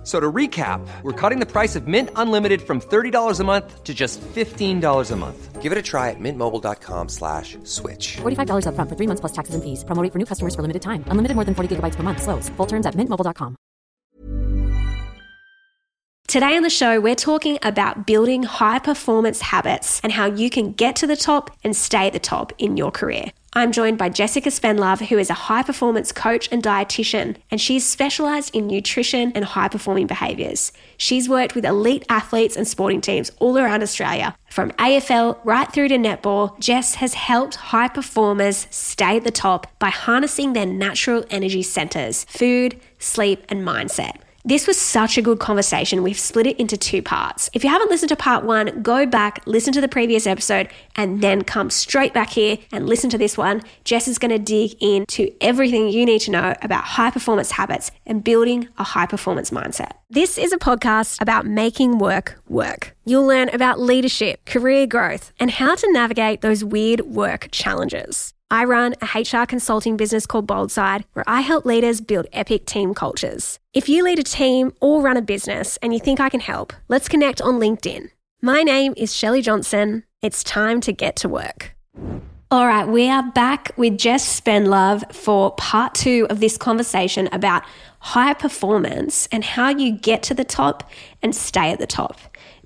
F- So to recap, we're cutting the price of Mint Unlimited from $30 a month to just $15 a month. Give it a try at mintmobile.com slash switch. $45 upfront for three months plus taxes and fees. Promo rate for new customers for limited time. Unlimited more than 40 gigabytes per month. Slows. Full terms at mintmobile.com. Today on the show, we're talking about building high performance habits and how you can get to the top and stay at the top in your career. I'm joined by Jessica Spendlove, who is a high performance coach and dietitian, and she's specialized in nutrition and high performing behaviors. She's worked with elite athletes and sporting teams all around Australia. From AFL right through to netball, Jess has helped high performers stay at the top by harnessing their natural energy centers food, sleep, and mindset. This was such a good conversation. We've split it into two parts. If you haven't listened to part one, go back, listen to the previous episode, and then come straight back here and listen to this one. Jess is going to dig into everything you need to know about high performance habits and building a high performance mindset. This is a podcast about making work work. You'll learn about leadership, career growth, and how to navigate those weird work challenges. I run a HR consulting business called Boldside where I help leaders build epic team cultures. If you lead a team or run a business and you think I can help, let's connect on LinkedIn. My name is Shelley Johnson. It's time to get to work. All right, we are back with Jess Spendlove for part two of this conversation about high performance and how you get to the top and stay at the top.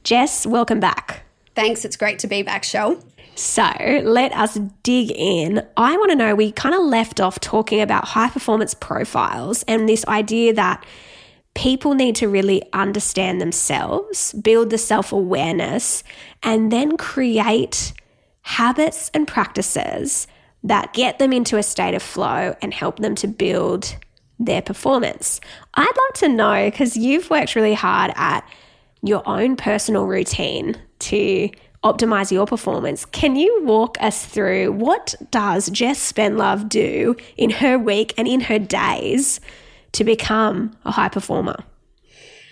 Jess, welcome back. Thanks. It's great to be back, Shell. So let us dig in. I want to know we kind of left off talking about high performance profiles and this idea that people need to really understand themselves, build the self awareness, and then create habits and practices that get them into a state of flow and help them to build their performance. I'd like to know because you've worked really hard at your own personal routine to optimize your performance. Can you walk us through what does Jess Spendlove do in her week and in her days to become a high performer?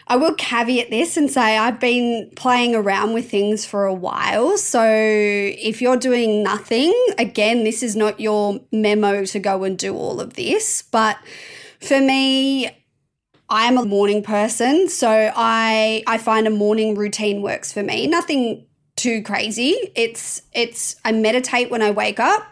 I will caveat this and say I've been playing around with things for a while. So if you're doing nothing, again, this is not your memo to go and do all of this. But for me, I am a morning person, so I I find a morning routine works for me. Nothing too crazy. It's it's I meditate when I wake up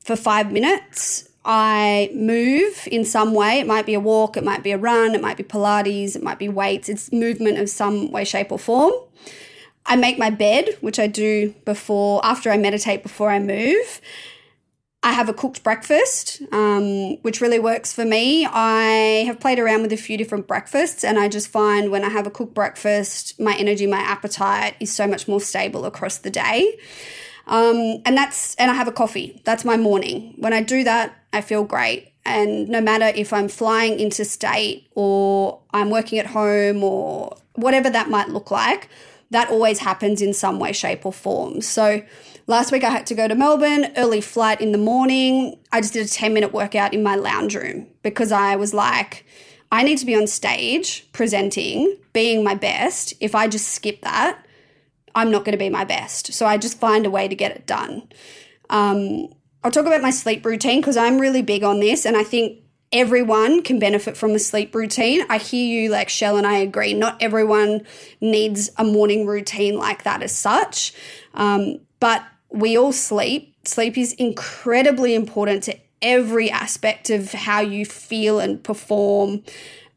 for 5 minutes. I move in some way. It might be a walk, it might be a run, it might be Pilates, it might be weights. It's movement of some way, shape, or form. I make my bed, which I do before, after I meditate, before I move. I have a cooked breakfast, um, which really works for me. I have played around with a few different breakfasts, and I just find when I have a cooked breakfast, my energy, my appetite is so much more stable across the day. Um, and that's and I have a coffee. That's my morning. When I do that, I feel great. And no matter if I'm flying interstate or I'm working at home or whatever that might look like, that always happens in some way, shape, or form. So last week I had to go to Melbourne, early flight in the morning. I just did a 10 minute workout in my lounge room because I was like, I need to be on stage presenting, being my best. If I just skip that, I'm not going to be my best. So I just find a way to get it done. Um, I'll talk about my sleep routine because I'm really big on this, and I think everyone can benefit from a sleep routine. I hear you, like Shell, and I agree. Not everyone needs a morning routine like that as such, um, but we all sleep. Sleep is incredibly important to every aspect of how you feel and perform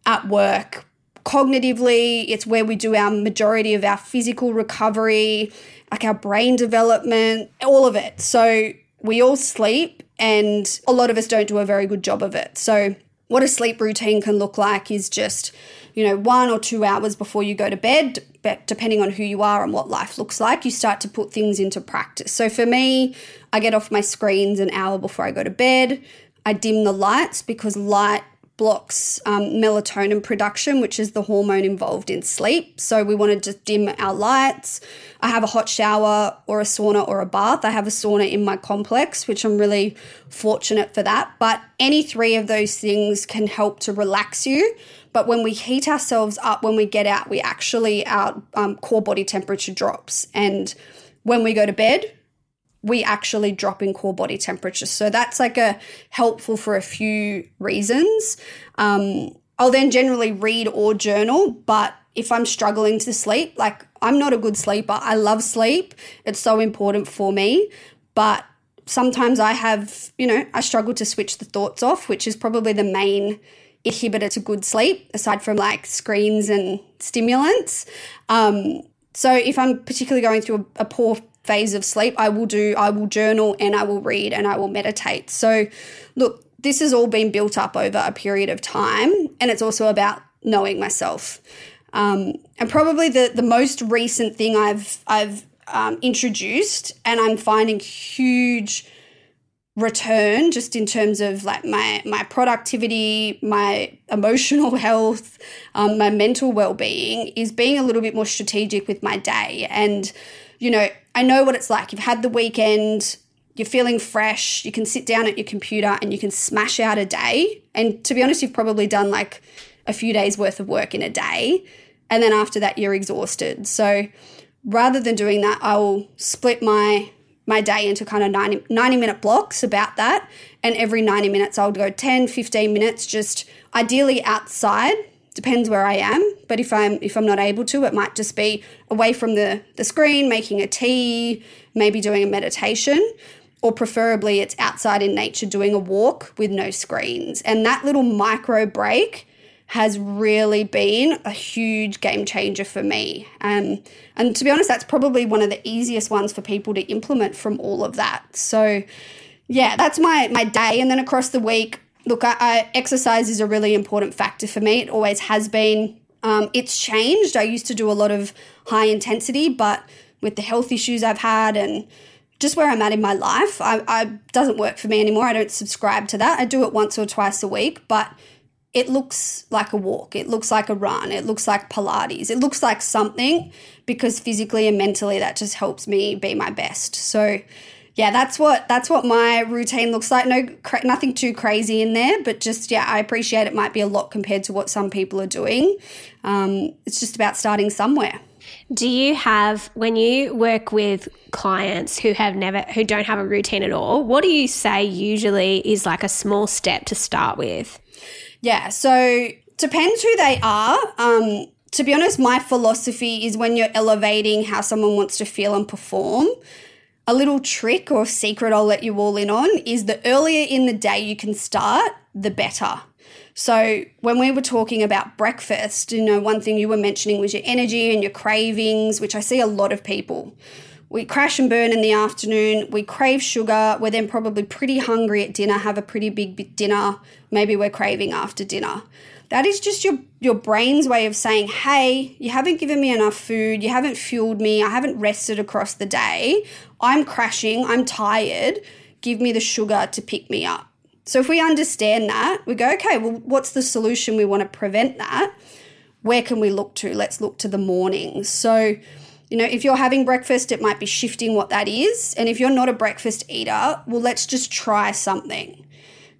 at work. Cognitively, it's where we do our majority of our physical recovery, like our brain development, all of it. So we all sleep, and a lot of us don't do a very good job of it. So, what a sleep routine can look like is just, you know, one or two hours before you go to bed, depending on who you are and what life looks like, you start to put things into practice. So, for me, I get off my screens an hour before I go to bed. I dim the lights because light blocks um, melatonin production, which is the hormone involved in sleep. So we want to just dim our lights. I have a hot shower or a sauna or a bath. I have a sauna in my complex, which I'm really fortunate for that. But any three of those things can help to relax you. But when we heat ourselves up, when we get out, we actually, our um, core body temperature drops. And when we go to bed, we actually drop in core body temperature. So that's like a helpful for a few reasons. Um, I'll then generally read or journal, but if I'm struggling to sleep, like I'm not a good sleeper. I love sleep. It's so important for me, but sometimes I have, you know, I struggle to switch the thoughts off, which is probably the main inhibitor to good sleep aside from like screens and stimulants. Um, so if I'm particularly going through a, a poor phase of sleep, I will do, I will journal and I will read and I will meditate. So, look, this has all been built up over a period of time, and it's also about knowing myself. Um, and probably the the most recent thing I've I've um, introduced, and I'm finding huge return just in terms of like my my productivity my emotional health um, my mental well-being is being a little bit more strategic with my day and you know I know what it's like. You've had the weekend, you're feeling fresh, you can sit down at your computer and you can smash out a day. And to be honest, you've probably done like a few days worth of work in a day. And then after that, you're exhausted. So rather than doing that, I will split my my day into kind of 90, 90 minute blocks about that. And every 90 minutes, I'll go 10, 15 minutes, just ideally outside depends where I am. But if I'm if I'm not able to, it might just be away from the, the screen, making a tea, maybe doing a meditation, or preferably it's outside in nature doing a walk with no screens. And that little micro break has really been a huge game changer for me. Um, and to be honest, that's probably one of the easiest ones for people to implement from all of that. So yeah, that's my my day. And then across the week, look, I, I, exercise is a really important factor for me. It always has been. Um, it's changed. I used to do a lot of high intensity, but with the health issues I've had and just where I'm at in my life, I, I doesn't work for me anymore. I don't subscribe to that. I do it once or twice a week, but it looks like a walk. It looks like a run. It looks like Pilates. It looks like something because physically and mentally that just helps me be my best. So yeah, that's what that's what my routine looks like. No, cra- nothing too crazy in there, but just yeah, I appreciate it might be a lot compared to what some people are doing. Um, it's just about starting somewhere. Do you have when you work with clients who have never who don't have a routine at all? What do you say usually is like a small step to start with? Yeah, so depends who they are. Um, to be honest, my philosophy is when you're elevating how someone wants to feel and perform a little trick or secret I'll let you all in on is the earlier in the day you can start, the better. So, when we were talking about breakfast, you know, one thing you were mentioning was your energy and your cravings, which I see a lot of people. We crash and burn in the afternoon, we crave sugar, we're then probably pretty hungry at dinner, have a pretty big dinner, maybe we're craving after dinner. That is just your your brain's way of saying, "Hey, you haven't given me enough food, you haven't fueled me, I haven't rested across the day. I'm crashing, I'm tired. Give me the sugar to pick me up." So if we understand that, we go, "Okay, well, what's the solution we want to prevent that?" Where can we look to? Let's look to the morning." So, you know, if you're having breakfast, it might be shifting what that is. And if you're not a breakfast eater, well, let's just try something.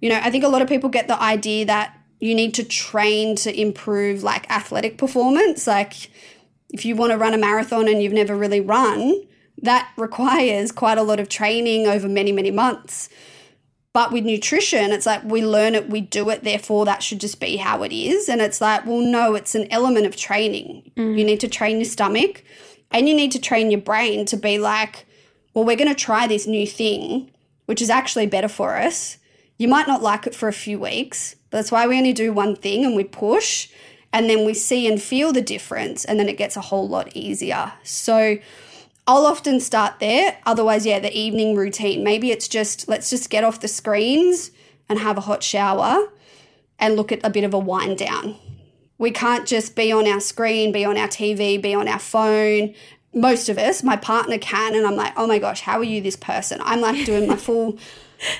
You know, I think a lot of people get the idea that you need to train to improve like athletic performance. Like if you want to run a marathon and you've never really run, that requires quite a lot of training over many, many months. But with nutrition, it's like we learn it, we do it, therefore that should just be how it is. And it's like, well, no, it's an element of training. Mm. You need to train your stomach and you need to train your brain to be like, well, we're going to try this new thing, which is actually better for us. You might not like it for a few weeks, but that's why we only do one thing and we push and then we see and feel the difference and then it gets a whole lot easier. So I'll often start there. Otherwise, yeah, the evening routine. Maybe it's just let's just get off the screens and have a hot shower and look at a bit of a wind down. We can't just be on our screen, be on our TV, be on our phone. Most of us, my partner can, and I'm like, oh my gosh, how are you this person? I'm like doing my full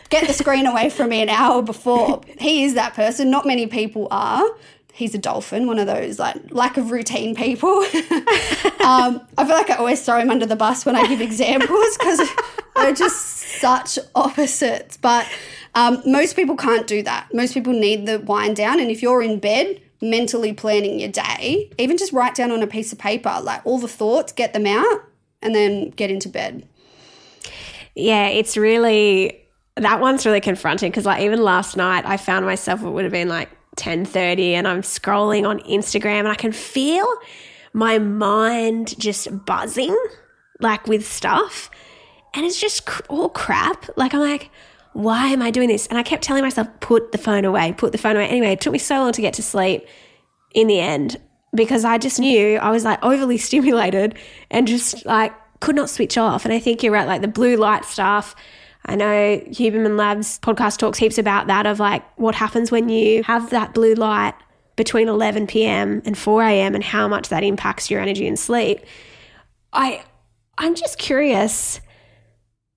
get the screen away from me an hour before. He is that person. Not many people are. He's a dolphin, one of those like lack of routine people. um, I feel like I always throw him under the bus when I give examples because they're just such opposites. But um, most people can't do that. Most people need the wind down. And if you're in bed, mentally planning your day, even just write down on a piece of paper, like all the thoughts, get them out, and then get into bed. Yeah, it's really that one's really confronting because like even last night I found myself it would have been like 10:30 and I'm scrolling on Instagram and I can feel my mind just buzzing like with stuff and it's just cr- all crap. Like I'm like why am I doing this? And I kept telling myself put the phone away, put the phone away. Anyway, it took me so long to get to sleep in the end because I just knew I was like overly stimulated and just like could not switch off. And I think you're right, like the blue light stuff. I know Huberman Labs podcast talks heaps about that of like what happens when you have that blue light between 11 p.m. and 4 a.m. and how much that impacts your energy and sleep. I I'm just curious,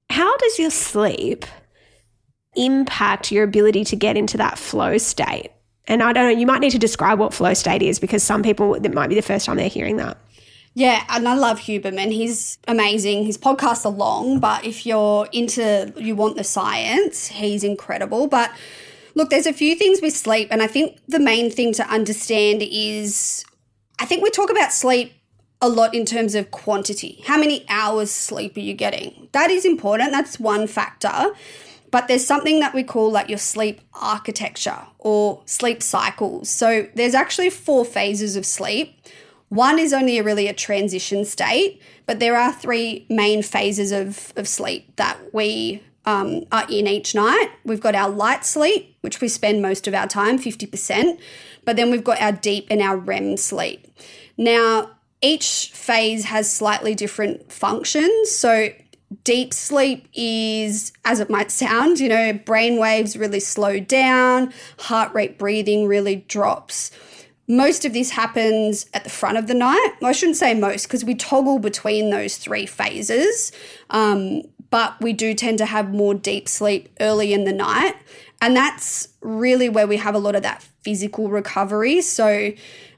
how does your sleep impact your ability to get into that flow state? And I don't know, you might need to describe what flow state is because some people it might be the first time they're hearing that. Yeah, and I love Huberman. He's amazing. His podcasts are long, but if you're into, you want the science, he's incredible. But look, there's a few things with sleep, and I think the main thing to understand is I think we talk about sleep a lot in terms of quantity. How many hours sleep are you getting? That is important. That's one factor. But there's something that we call like your sleep architecture or sleep cycles. So there's actually four phases of sleep. One is only a really a transition state, but there are three main phases of, of sleep that we um, are in each night. We've got our light sleep, which we spend most of our time, 50%, but then we've got our deep and our REM sleep. Now, each phase has slightly different functions. So, deep sleep is, as it might sound, you know, brain waves really slow down, heart rate breathing really drops. Most of this happens at the front of the night. Well, I shouldn't say most because we toggle between those three phases. Um, but we do tend to have more deep sleep early in the night. And that's really where we have a lot of that physical recovery. So,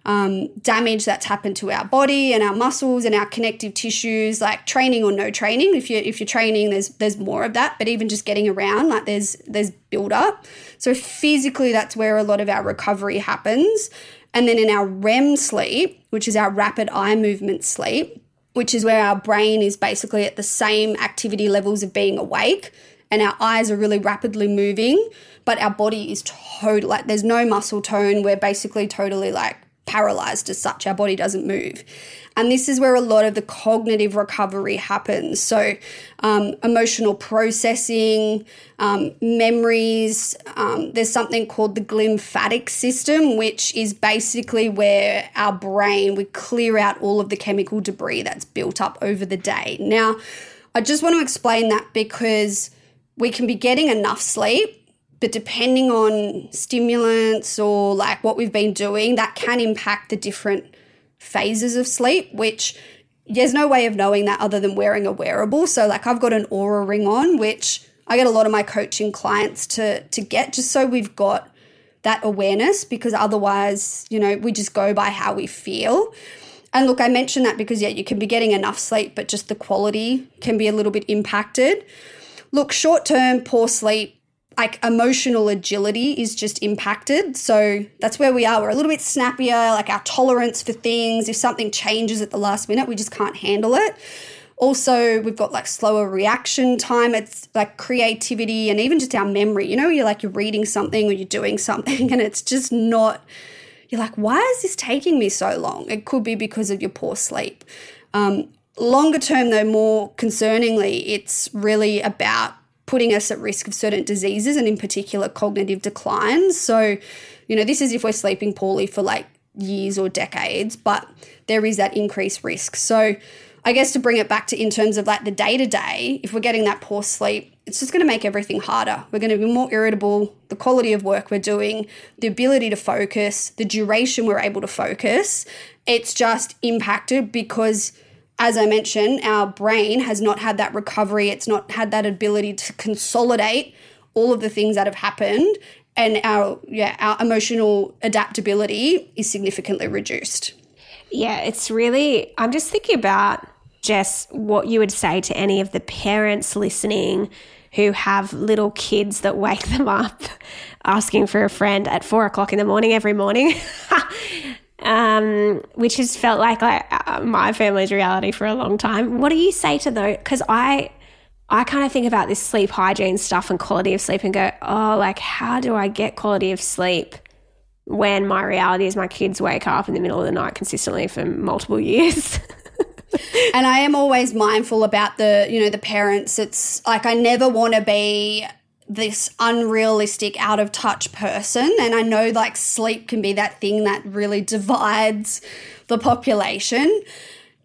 um, damage that's happened to our body and our muscles and our connective tissues, like training or no training. If you if you're training, there's there's more of that. But even just getting around, like there's there's build up. So physically, that's where a lot of our recovery happens. And then in our REM sleep, which is our rapid eye movement sleep, which is where our brain is basically at the same activity levels of being awake and our eyes are really rapidly moving, but our body is totally like there's no muscle tone. We're basically totally like paralyzed as such. Our body doesn't move. And this is where a lot of the cognitive recovery happens. So, um, emotional processing, um, memories. Um, there's something called the glymphatic system, which is basically where our brain, we clear out all of the chemical debris that's built up over the day. Now, I just want to explain that because we can be getting enough sleep but depending on stimulants or like what we've been doing, that can impact the different phases of sleep, which there's no way of knowing that other than wearing a wearable. So like I've got an Oura ring on, which I get a lot of my coaching clients to to get just so we've got that awareness because otherwise, you know, we just go by how we feel. And look, I mentioned that because yeah, you can be getting enough sleep, but just the quality can be a little bit impacted. Look, short term poor sleep like emotional agility is just impacted. So that's where we are. We're a little bit snappier, like our tolerance for things. If something changes at the last minute, we just can't handle it. Also, we've got like slower reaction time. It's like creativity and even just our memory. You know, you're like you're reading something or you're doing something and it's just not, you're like, why is this taking me so long? It could be because of your poor sleep. Um, longer term, though, more concerningly, it's really about putting us at risk of certain diseases and in particular cognitive declines. So, you know, this is if we're sleeping poorly for like years or decades, but there is that increased risk. So, I guess to bring it back to in terms of like the day to day, if we're getting that poor sleep, it's just going to make everything harder. We're going to be more irritable, the quality of work we're doing, the ability to focus, the duration we're able to focus, it's just impacted because as I mentioned, our brain has not had that recovery. It's not had that ability to consolidate all of the things that have happened and our yeah our emotional adaptability is significantly reduced Yeah, it's really, I'm just thinking about Jess, what you would say to any of the parents listening who have little kids that wake them up asking for a friend at four o'clock in the morning every morning. um, which has felt like, like uh, my family's reality for a long time. What do you say to those? Because I, I kind of think about this sleep hygiene stuff and quality of sleep and go, oh, like, how do I get quality of sleep when my reality is my kids wake up in the middle of the night consistently for multiple years? and I am always mindful about the, you know, the parents. It's like I never want to be this unrealistic, out of touch person. And I know like sleep can be that thing that really divides the population.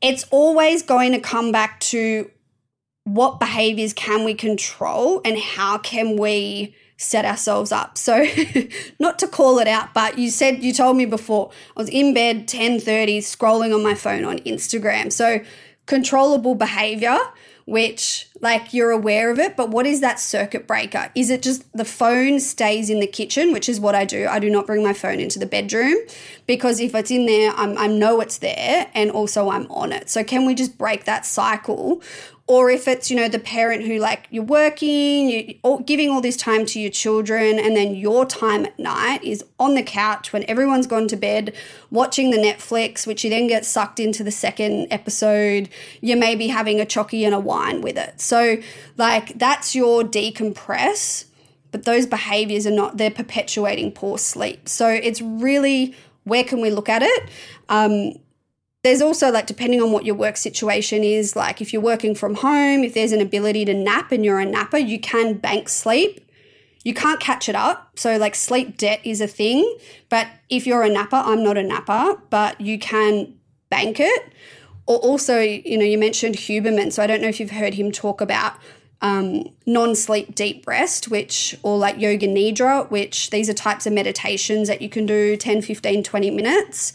It's always going to come back to what behaviors can we control and how can we set ourselves up. So not to call it out, but you said you told me before I was in bed 10:30 scrolling on my phone on Instagram. So controllable behavior which like you're aware of it, but what is that circuit breaker? Is it just the phone stays in the kitchen, which is what I do. I do not bring my phone into the bedroom because if it's in there, I'm, I know it's there and also I'm on it. So can we just break that cycle? Or if it's you know the parent who like you're working you giving all this time to your children and then your time at night is on the couch when everyone's gone to bed watching the netflix which you then get sucked into the second episode. You may be having a chocky and a wine with it. So like that's your decompress but those behaviors are not they're perpetuating poor sleep. So it's really where can we look at it? Um, there's also like depending on what your work situation is like if you're working from home if there's an ability to nap and you're a napper you can bank sleep. You can't catch it up so like sleep debt is a thing. But if you're a napper i'm not a napper but you can bank it. Or also you know you mentioned huberman so i don't know if you've heard him talk about um, non-sleep deep rest which or like yoga nidra which these are types of meditations that you can do 10 15 20 minutes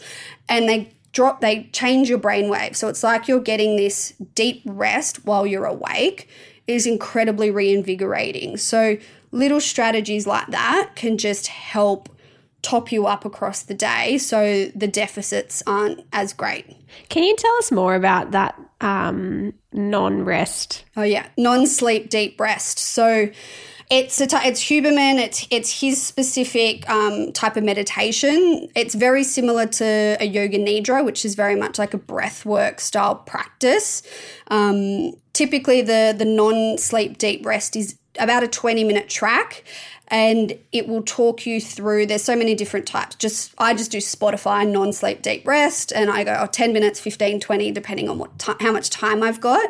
and they drop they change your brainwave so it's like you're getting this deep rest while you're awake it is incredibly reinvigorating so little strategies like that can just help top you up across the day so the deficits aren't as great Can you tell us more about that um, non rest? Oh yeah, non-sleep deep rest. So it's a t- it's Huberman. It's it's his specific um, type of meditation. It's very similar to a yoga nidra, which is very much like a breath work style practice. Um, typically, the the non-sleep deep rest is about a twenty minute track. And it will talk you through. There's so many different types. Just I just do Spotify non-sleep deep rest, and I go oh, 10 minutes, 15, 20, depending on what ti how much time I've got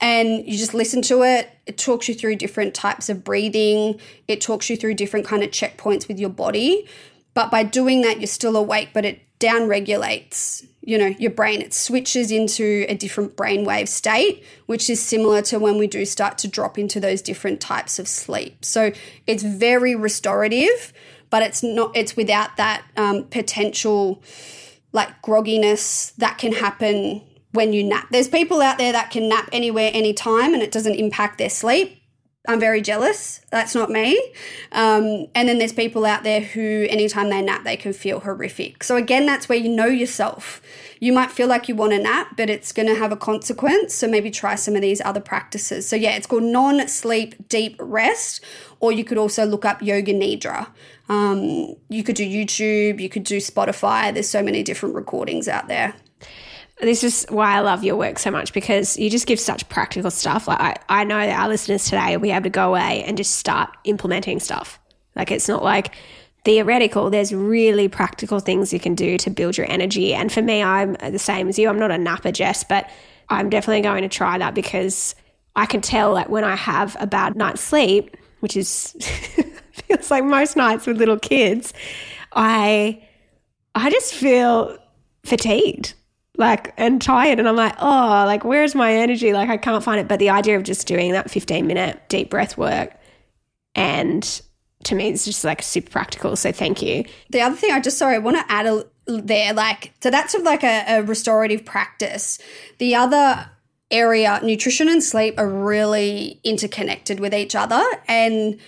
and you just listen to it. It talks you through different types of breathing. It talks you through different kind of checkpoints with your body. But by doing that you're still awake but it down regulates you know your brain. It switches into a different brainwave state which is similar to when we do start to drop into those different types of sleep. So it's very restorative but it's not it's without that um, potential like grogginess that can happen when you nap. There's people out there that can nap anywhere, anytime, and it doesn't impact their sleep. I'm very jealous. That's not me. Um, and then there's people out there who, anytime they nap, they can feel horrific. So, again, that's where you know yourself. You might feel like you want a nap, but it's going to have a consequence. So, maybe try some of these other practices. So, yeah, it's called non sleep deep rest, or you could also look up Yoga Nidra. Um, you could do YouTube, you could do Spotify. There's so many different recordings out there this is why I love your work so much because you just give such practical stuff. Like I, I know that our listeners today will be able to go away and just start implementing stuff. Like it's not like theoretical. There's really practical things you can do to build your energy. And for me, I'm the same as you. I'm not a napper, Jess, but I'm definitely going to try that because I can tell that when I have a bad night's sleep, which is feels like most nights with little kids, I I just feel fatigued like and tired. And i'm like oh like where's my energy? Like i can't find it. But the idea of just doing that 15 minute deep breath work and to me it's just like super practical. So thank you. The other thing i just sorry i want to add a there like so that's sort of like a, a restorative practice. The other area nutrition and sleep are really interconnected with each other. And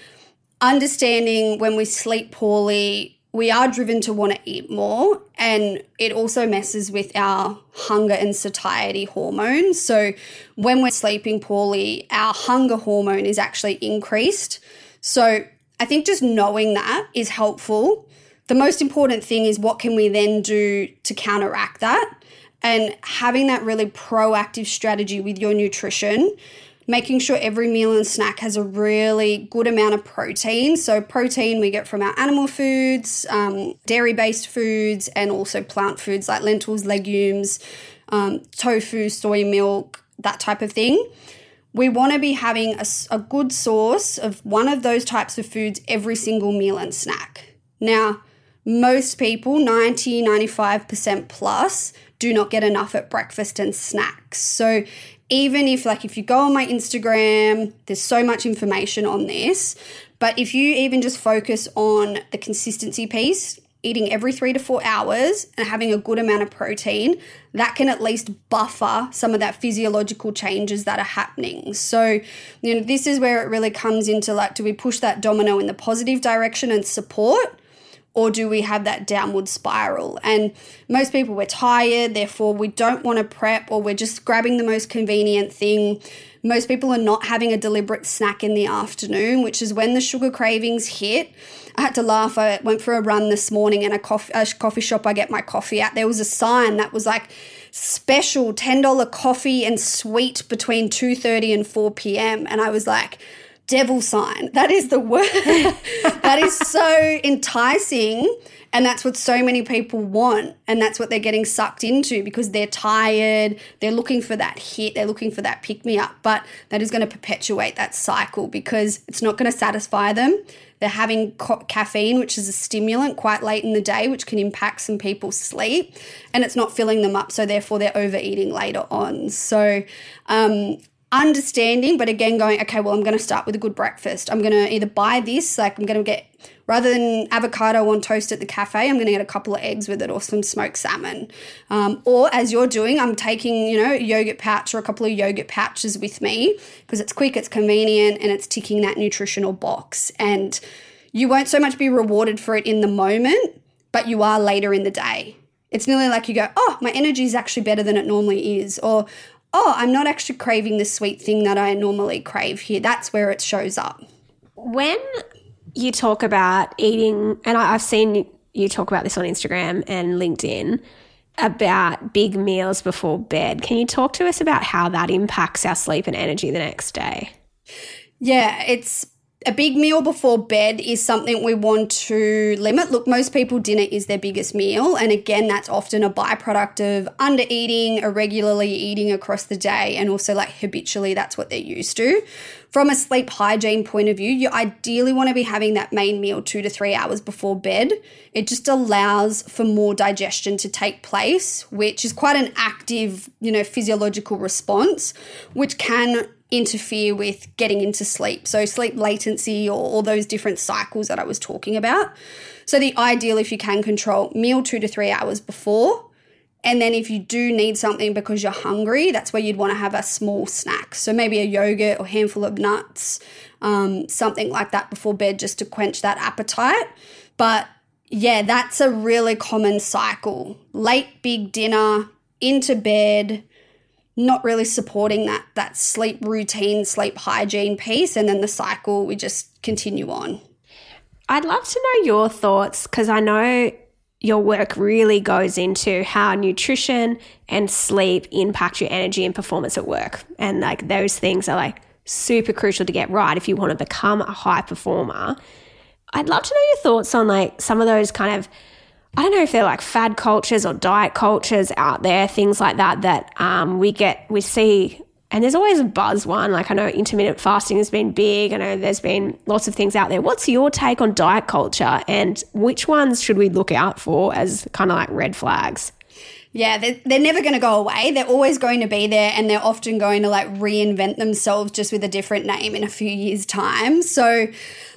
understanding when we sleep poorly, we are driven to want to eat more, and it also messes with our hunger and satiety hormones. So, when we're sleeping poorly, our hunger hormone is actually increased. So, I think just knowing that is helpful. The most important thing is what can we then do to counteract that? And having that really proactive strategy with your nutrition making sure every meal and snack has a really good amount of protein. So, protein we get from our animal foods, um, dairy based foods, and also plant foods like lentils, legumes, um, tofu, soy milk, that type of thing. We want to be having a, a good source of one of those types of foods every single meal and snack. Now, most people, 90, 95% plus, do not get enough at breakfast and snacks. So even if like if you go on my Instagram, there's so much information on this, but if you even just focus on the consistency piece, eating every 3 to 4 hours and having a good amount of protein, that can at least buffer some of that physiological changes that are happening. So, you know, this is where it really comes into like do we push that domino in the positive direction and support or do we have that downward spiral? And most people, we're tired, therefore, we don't want to prep, or we're just grabbing the most convenient thing. Most people are not having a deliberate snack in the afternoon, which is when the sugar cravings hit. I had to laugh. I went for a run this morning in a coffee, a coffee shop I get my coffee at. There was a sign that was like, special $10 coffee and sweet between 2.30 and 4 p.m. And I was like, devil sign. That is the word. that is so enticing. And that's what so many people want. And that's what they're getting sucked into because they're tired. They're looking for that hit. They're looking for that pick me up. But that is going to perpetuate that cycle because it's not going to satisfy them. They're having co- caffeine, which is a stimulant, quite late in the day, which can impact some people's sleep, and it's not filling them up. So, therefore, they're overeating later on. So, um, understanding, but again, going, okay, well, I'm going to start with a good breakfast. I'm going to either buy this, like, I'm going to get, rather than avocado on toast at the cafe, I'm going to get a couple of eggs with it or some smoked salmon. Um, or as you're doing, I'm taking, you know, a yogurt pouch or a couple of yogurt pouches with me because it's quick, it's convenient, and it's ticking that nutritional box. And you won't so much be rewarded for it in the moment, but you are later in the day. It's nearly like you go, oh, my energy is actually better than it normally is. Or, oh, I'm not actually craving the sweet thing that I normally crave here. That's where it shows up. When you talk about eating, and I, have seen you talk about this on Instagram and LinkedIn about big meals before bed. Can you talk to us about how that impacts our sleep and energy the next day? Yeah, it's a big meal before bed is something we want to limit. Look, most people, dinner is their biggest meal. And again, that's often a byproduct of under eating, irregularly eating across the day, and also like habitually, that's what they're used to. From a sleep hygiene point of view, you ideally want to be having that main meal two to three hours before bed. It just allows for more digestion to take place, which is quite an active, you know, physiological response, which can interfere with getting into sleep. So, sleep latency or all those different cycles that I was talking about. So, the ideal, if you can control meal two to three hours before. And then, if you do need something because you're hungry, that's where you'd want to have a small snack. So, maybe a yogurt or handful of nuts, um, something like that before bed just to quench that appetite. But yeah, that's a really common cycle. Late big dinner, into bed, not really supporting that that sleep routine, sleep hygiene piece, and then the cycle we just continue on. I'd love to know your thoughts because I know your work really goes into how nutrition and sleep impact your energy and performance at work. And like those things are like super crucial to get right if you want to become a high performer. I'd love to know your thoughts on like some of those kind of I don't know if they're like fad cultures or diet cultures out there, things like that, that um, we get, we see. And there's always a buzz one. Like I know intermittent fasting has been big. I know there's been lots of things out there. What's your take on diet culture and which ones should we look out for as kind of like red flags? Yeah, they're, they're never going to go away. They're always going to be there and they're often going to like reinvent themselves just with a different name in a few years' time. So,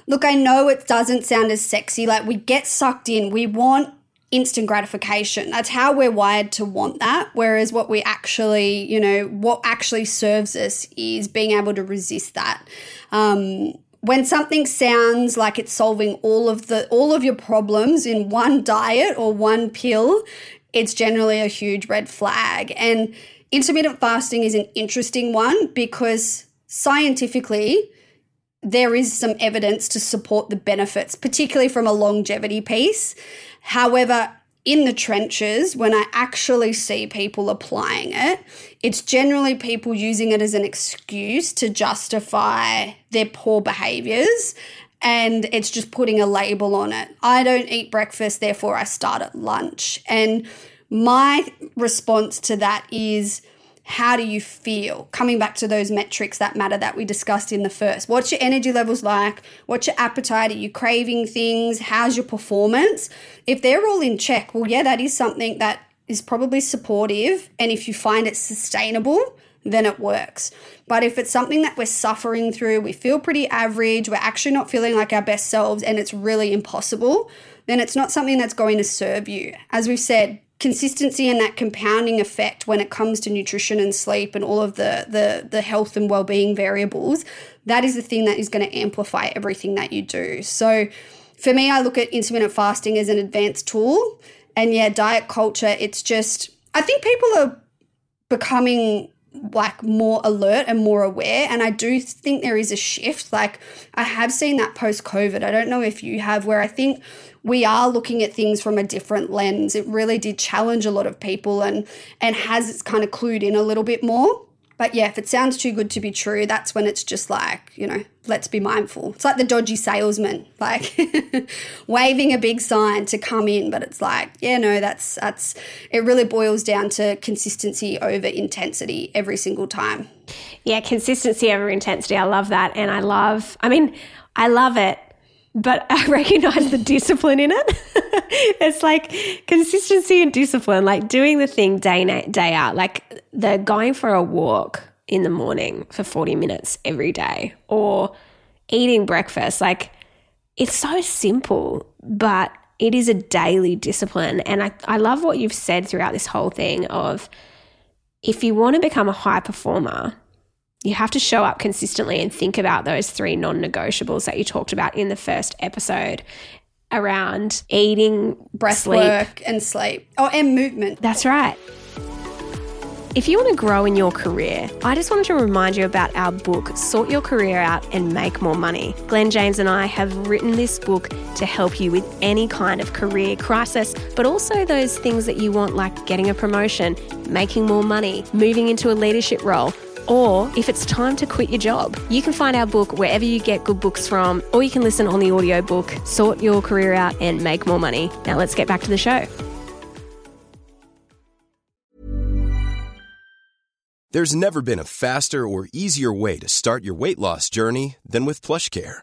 look, I know it doesn't sound as sexy. Like we get sucked in. We want instant gratification. That's how we're wired to want that. Whereas what we actually, you know, what actually serves us is being able to resist that. Um, when something sounds like it's solving all of the all of your problems in one diet or one pill, it's generally a huge red flag. And intermittent fasting is an interesting one because scientifically there is some evidence to support the benefits, particularly from a longevity piece. However, in the trenches, when I actually see people applying it, it's generally people using it as an excuse to justify their poor behaviors. And it's just putting a label on it. I don't eat breakfast, therefore I start at lunch. And my response to that is how do you feel? Coming back to those metrics that matter that we discussed in the first. What's your energy levels like? What's your appetite? Are you craving things? How's your performance? If they're all in check, well, yeah, that is something that is probably supportive. And if you find it sustainable, then it works. But if it's something that we're suffering through, we feel pretty average, we're actually not feeling like our best selves, and it's really impossible, then it's not something that's going to serve you. As we've said, consistency and that compounding effect when it comes to nutrition and sleep and all of the the the health and well-being variables that is the thing that is going to amplify everything that you do. So for me i look at intermittent fasting as an advanced tool. And yeah diet culture it's just i think people are becoming like more alert and more aware and i do think there is a shift like i have seen that post covid i don't know if you have where i think we are looking at things from a different lens. It really did challenge a lot of people and and has kind of clued in a little bit more. But yeah, if it sounds too good to be true, that's when it's just like, you know, let's be mindful. It's like the dodgy salesman, like waving a big sign to come in, but it's like, yeah, no, that's that's it really boils down to consistency over intensity every single time. Yeah, consistency over intensity. I love that. And I love, I mean, I love it but I recognize the discipline in it. it's like consistency and discipline, like doing the thing day day out, like the going for a walk in the morning for 40 minutes every day or eating breakfast. Like it's so simple, but it is a daily discipline. And I, I love what you've said throughout this whole thing of if you want to become a high performer, you have to show up consistently and think about those three non negotiables that you talked about in the first episode around eating, breath sleep. work, and sleep. Oh, and movement. That's right. If you want to grow in your career, I just wanted to remind you about our book, Sort Your Career Out and Make More Money. Glenn James and I have written this book to help you with any kind of career crisis, but also those things that you want, like getting a promotion, making more money, moving into a leadership role or if it's time to quit your job. You can find our book wherever you get good books from, or you can listen on the audiobook, sort your career out and make more money. Now let's get back to the show. There's never been a faster or easier way to start your weight loss journey than with PlushCare.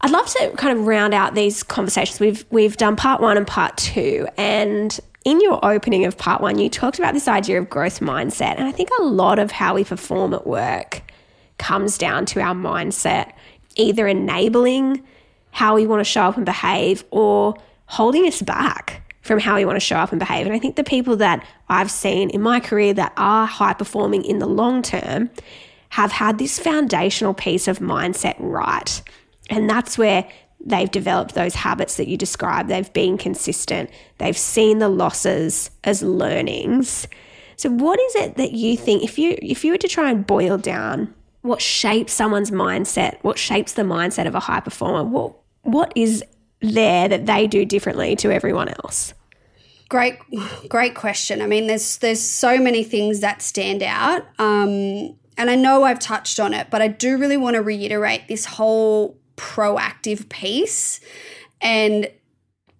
I'd love to kind of round out these conversations. We've we've done part one and part two, and in your opening of part one, you talked about this idea of growth mindset, and I think a lot of how we perform at work comes down to our mindset, either enabling how we want to show up and behave, or holding us back from how we want to show up and behave. And I think the people that I've seen in my career that are high performing in the long term have had this foundational piece of mindset right. And that's where they've developed those habits that you described. They've been consistent. They've seen the losses as learnings. So what is it that you think if you if you were to try and boil down what shapes someone's mindset, what shapes the mindset of a high performer, what what is there that they do differently to everyone else? Great, great question. I mean, there's there's so many things that stand out, um, and I know I've touched on it, but I do really want to reiterate this whole proactive piece and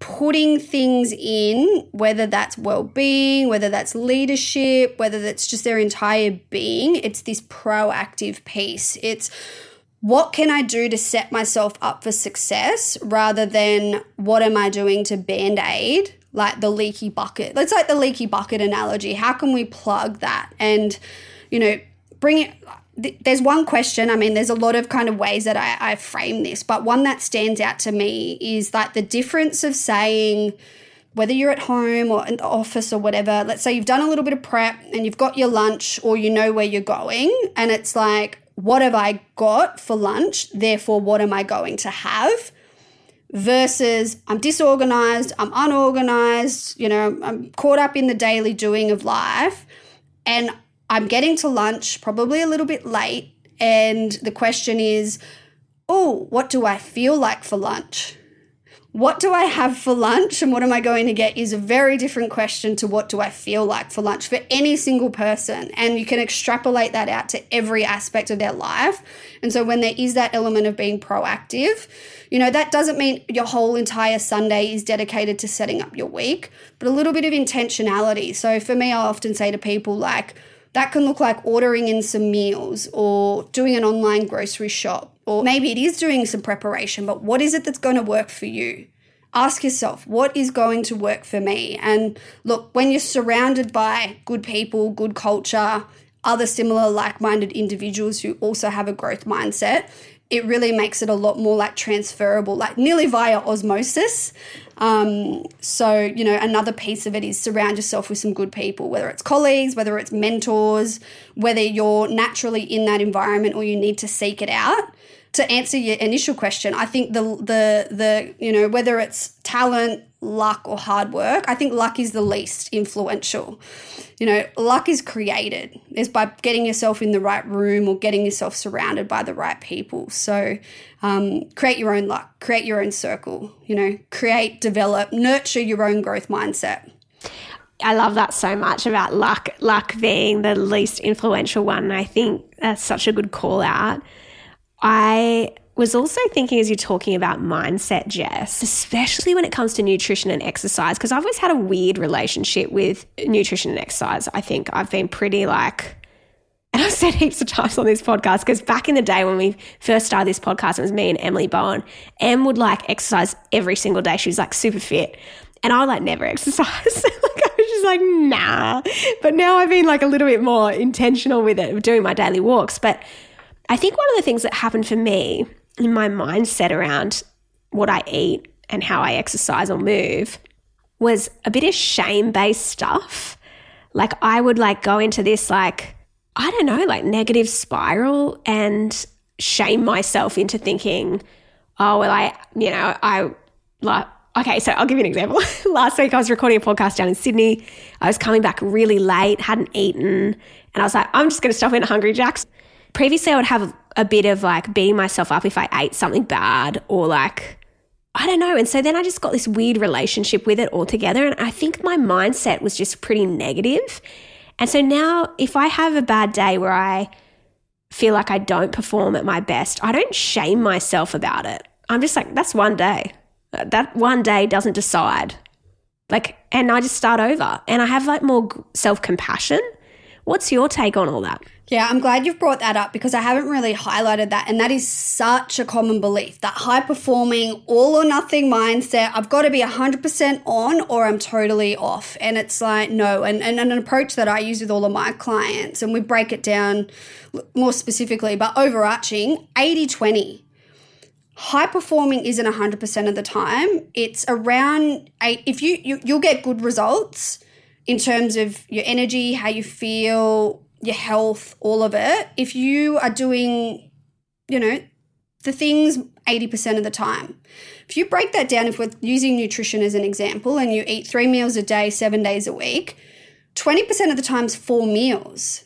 putting things in, whether that's well being, whether that's leadership, whether that's just their entire being. It's this proactive piece. It's what can I do to set myself up for success rather than what am I doing to band aid like the leaky bucket. Let's like the leaky bucket analogy. How can we plug that and, you know, bring it? There's one question. I mean, there's a lot of kind of ways that I, I frame this, but one that stands out to me is like the difference of saying, whether you're at home or in the office or whatever, let's say you've done a little bit of prep and you've got your lunch or you know where you're going, and it's like, what have I got for lunch? Therefore, what am I going to have? versus I'm disorganized, I'm unorganized, you know, I'm caught up in the daily doing of life and I'm getting to lunch probably a little bit late and the question is, "Oh, what do I feel like for lunch?" what do I have for lunch and what am I going to get is a very different question to what do I feel like for lunch for any single person. And you can extrapolate that out to every aspect of their life. And so when there is that element of being proactive, you know, that doesn't mean your whole entire Sunday is dedicated to setting up your week, but a little bit of intentionality. So for me, I often say to people, like, that can look like ordering in some meals or doing an online grocery shop, or maybe it is doing some preparation, but what is it that's going to work for you? Ask yourself, what is going to work for me? And look, when you're surrounded by good people, good culture, other similar like minded individuals who also have a growth mindset, it really makes it a lot more like transferable, like nearly via osmosis. Um, so, you know, another piece of it is surround yourself with some good people, whether it's colleagues, whether it's mentors, whether you're naturally in that environment or you need to seek it out. To answer your initial question, I think the the the you know whether it's talent, luck, or hard work, I think luck is the least influential you know, luck is created is by getting yourself in the right room or getting yourself surrounded by the right people. So, um, create your own luck, create your own circle, you know, create, develop, nurture your own growth mindset. I love that so much about luck, luck being the least influential one. I think that's such a good call out. I was also thinking as you're talking about mindset, Jess, especially when it comes to nutrition and exercise, because I've always had a weird relationship with nutrition and exercise. I think I've been pretty like, and I've said heaps of times on this podcast, because back in the day when we first started this podcast, it was me and Emily Bowen. Em would like exercise every single day. She was like super fit. And I like never exercise. like I was just like, nah. But now I've been like a little bit more intentional with it, doing my daily walks. But I think one of the things that happened for me my mindset around what I eat and how I exercise or move was a bit of shame based stuff. Like I would like go into this like I don't know, like negative spiral and shame myself into thinking, oh well I you know, I like okay, so I'll give you an example. Last week I was recording a podcast down in Sydney. I was coming back really late, hadn't eaten, and I was like, I'm just gonna stop in Hungry Jack's previously I would have a bit of like beating myself up if I ate something bad or like, I don't know. And so then I just got this weird relationship with it altogether. And I think my mindset was just pretty negative. And so now if I have a bad day where I feel like I don't perform at my best, I don't shame myself about it. I'm just like, that's one day. Uh, that one day doesn't decide. Like, and I just start over and I have like more self compassion. What's your take on all that? Yeah, I'm glad you've brought that up because I haven't really highlighted that. And that is such a common belief that high performing, all or nothing mindset, I've got to be 100% on or I'm totally off. And it's like, no. And, and an approach that I use with all of my clients, and we break it down more specifically, but overarching 80 20. High performing isn't 100% of the time. It's around eight. If you, you you'll get good results in terms of your energy, how you feel, your health, all of it, if you are doing, you know, the things 80% of the time. If you break that down, if we're using nutrition as an example, and you eat three meals a day, seven days a week, 20% of the time is four meals.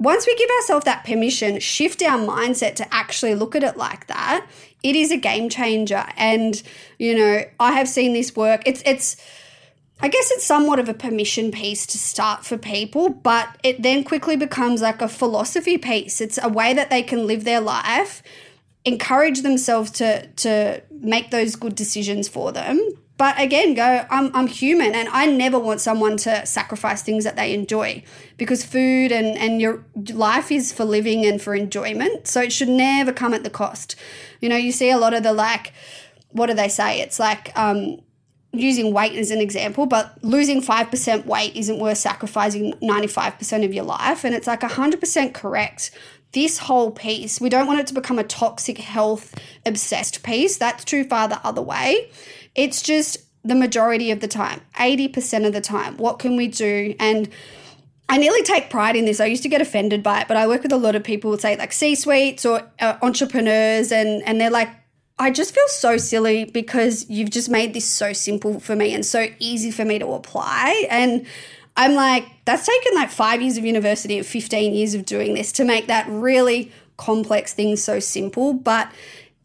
once we give ourselves that permission, shift our mindset to actually look at it like that, it is a game changer. And, you know, I have seen this work. It's, it's, I guess it's somewhat of a permission piece to start for people, but it then quickly becomes like a philosophy piece. It's a way that they can live their life, encourage themselves to to make those good decisions for them. But again, go, I'm, I'm human and I never want someone to sacrifice things that they enjoy because food and, and your life is for living and for enjoyment. So it should never come at the cost. You know, you see a lot of the like, what do they say? It's like, um, using weight as an example, but losing 5% weight isn't worth sacrificing 95% of your life. And it's like 100% correct. This whole piece, we don't want it to become a toxic health obsessed piece. That's too far the other way. It's just the majority of the time, 80% of the time. What can we do? And I nearly take pride in this. I used to get offended by it, but I work with a lot of people who say like C suites or uh, entrepreneurs, and, and they're like, I just feel so silly because you've just made this so simple for me and so easy for me to apply. And I'm like, that's taken like five years of university and 15 years of doing this to make that really complex thing so simple. But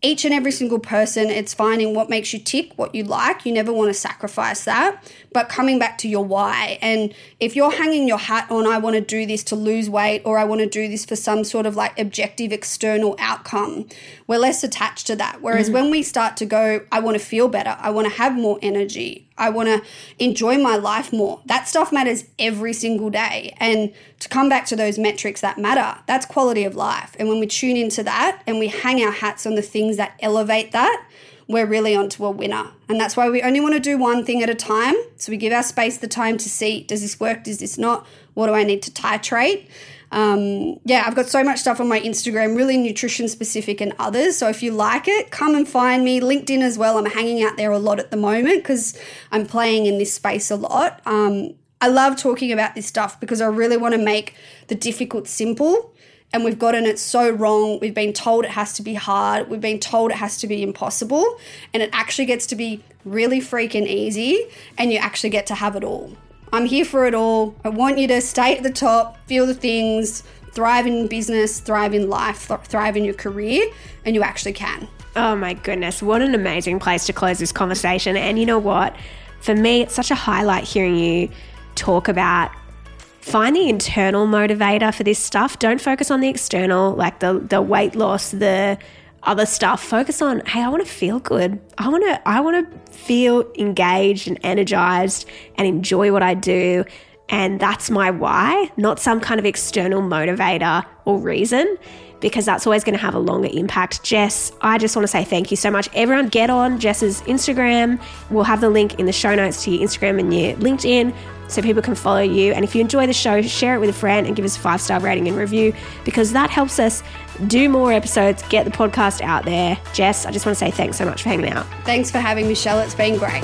each and every single person, it's finding what makes you tick, what you like. You never want to sacrifice that. But coming back to your why. And if you're hanging your hat on, I want to do this to lose weight, or I want to do this for some sort of like objective external outcome, we're less attached to that. Whereas mm-hmm. when we start to go, I want to feel better, I want to have more energy, I want to enjoy my life more. That stuff matters every single day. And to come back to those metrics that matter, that's quality of life. And when we tune into that and we hang our hats on the things that elevate that, we're really onto a winner. And that's why we only want to do one thing at a time. So we give our space the time to see does this work, does this not? What do I need to titrate? Um, yeah, I've got so much stuff on my Instagram, really nutrition specific and others. So if you like it, come and find me. LinkedIn as well. I'm hanging out there a lot at the moment because I'm playing in this space a lot. Um, I love talking about this stuff because I really want to make the difficult simple. And we've gotten it so wrong. We've been told it has to be hard. We've been told it has to be impossible. And it actually gets to be really freaking easy. And you actually get to have it all. I'm here for it all. I want you to stay at the top, feel the things, thrive in business, thrive in life, thrive in your career, and you actually can. Oh my goodness, what an amazing place to close this conversation. And you know what? For me, it's such a highlight hearing you talk about find the internal motivator for this stuff. Don't focus on the external, like the the weight loss, the other stuff. Focus on, hey, I want to feel good. I want to I want to feel engaged and energized and enjoy what I do. And that's my why, not some kind of external motivator or reason, because that's always going to have a longer impact. Jess, I just want to say thank you so much. Everyone, get on Jess's Instagram. We'll have the link in the show notes to your Instagram and your LinkedIn so people can follow you. And if you enjoy the show, share it with a friend and give us a five star rating and review because that helps us do more episodes, get the podcast out there. Jess, I just want to say thanks so much for hanging out. Thanks for having me, Michelle. It's been great.